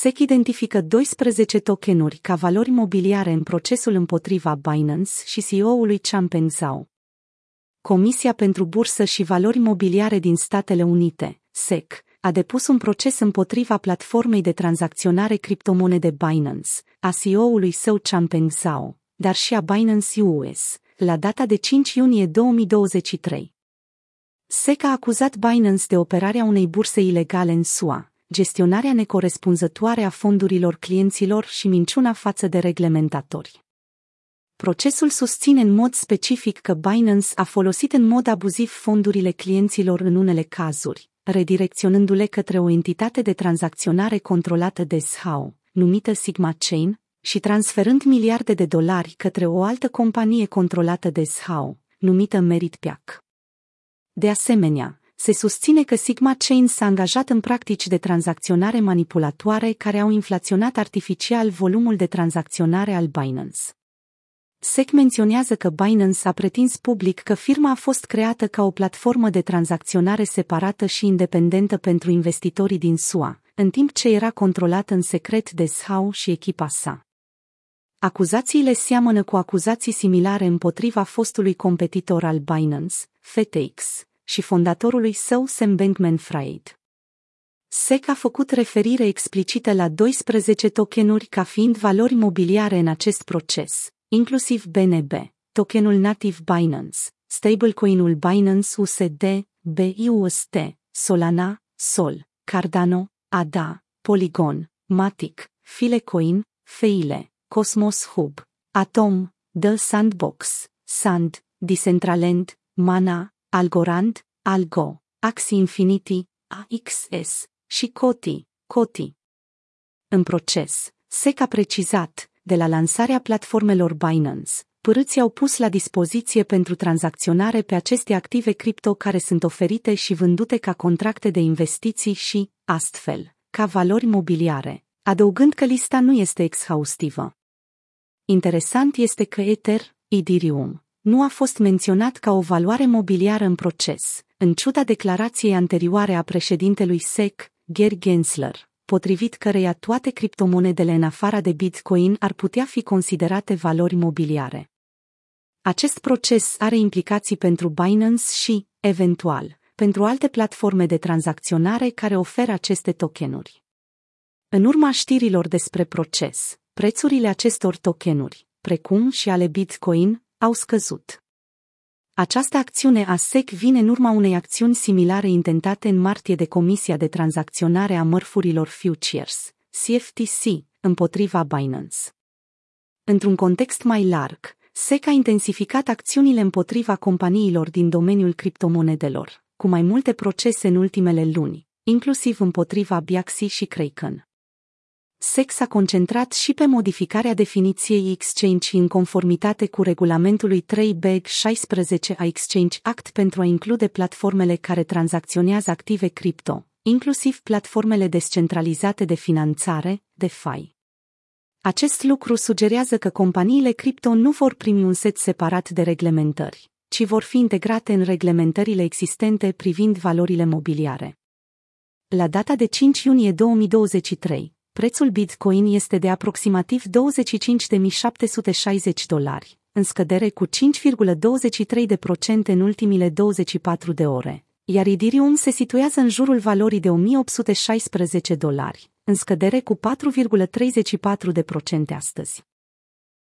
SEC identifică 12 tokenuri ca valori mobiliare în procesul împotriva Binance și CEO-ului Changpeng Zhao. Comisia pentru Bursă și Valori Mobiliare din Statele Unite, SEC, a depus un proces împotriva platformei de tranzacționare criptomonede Binance, a CEO-ului său Changpeng Zhao, dar și a Binance US, la data de 5 iunie 2023. SEC a acuzat Binance de operarea unei burse ilegale în SUA, gestionarea necorespunzătoare a fondurilor clienților și minciuna față de reglementatori. Procesul susține în mod specific că Binance a folosit în mod abuziv fondurile clienților în unele cazuri, redirecționându-le către o entitate de tranzacționare controlată de SHAO, numită Sigma Chain, și transferând miliarde de dolari către o altă companie controlată de SHAO, numită Merit Piac. De asemenea, se susține că Sigma Chain s-a angajat în practici de tranzacționare manipulatoare care au inflaționat artificial volumul de tranzacționare al Binance. SEC menționează că Binance a pretins public că firma a fost creată ca o platformă de tranzacționare separată și independentă pentru investitorii din SUA, în timp ce era controlată în secret de SHAO și echipa sa. Acuzațiile seamănă cu acuzații similare împotriva fostului competitor al Binance, FTX, și fondatorului său Sam Bankman-Fried. SEC a făcut referire explicită la 12 tokenuri ca fiind valori mobiliare în acest proces, inclusiv BNB, tokenul nativ Binance, stablecoinul Binance USD, BUST, Solana, Sol, Cardano, ADA, Polygon, Matic, Filecoin, Feile, Cosmos Hub, Atom, The Sandbox, Sand, Decentraland, Mana, Algorand, Algo, Axie Infinity, AXS și Coti, Coti. În proces, SEC a precizat, de la lansarea platformelor Binance, părâții au pus la dispoziție pentru tranzacționare pe aceste active cripto care sunt oferite și vândute ca contracte de investiții și, astfel, ca valori mobiliare, adăugând că lista nu este exhaustivă. Interesant este că Ether, Ethereum, nu a fost menționat ca o valoare mobiliară în proces, în ciuda declarației anterioare a președintelui SEC, Gary Gensler, potrivit căreia toate criptomonedele în afara de Bitcoin ar putea fi considerate valori mobiliare. Acest proces are implicații pentru Binance și, eventual, pentru alte platforme de tranzacționare care oferă aceste tokenuri. În urma știrilor despre proces, prețurile acestor tokenuri, precum și ale Bitcoin, au scăzut. Această acțiune a SEC vine în urma unei acțiuni similare intentate în martie de Comisia de Tranzacționare a Mărfurilor Futures, CFTC, împotriva Binance. Într-un context mai larg, SEC a intensificat acțiunile împotriva companiilor din domeniul criptomonedelor, cu mai multe procese în ultimele luni, inclusiv împotriva Biaxi și Kraken. SEC s-a concentrat și pe modificarea definiției exchange în conformitate cu regulamentului 3BEG 16 a Exchange Act pentru a include platformele care tranzacționează active cripto, inclusiv platformele descentralizate de finanțare, DeFi. Acest lucru sugerează că companiile cripto nu vor primi un set separat de reglementări, ci vor fi integrate în reglementările existente privind valorile mobiliare. La data de 5 iunie 2023, prețul Bitcoin este de aproximativ 25.760 dolari, în scădere cu 5,23% în ultimile 24 de ore, iar Ethereum se situează în jurul valorii de 1.816 dolari, în scădere cu 4,34% astăzi.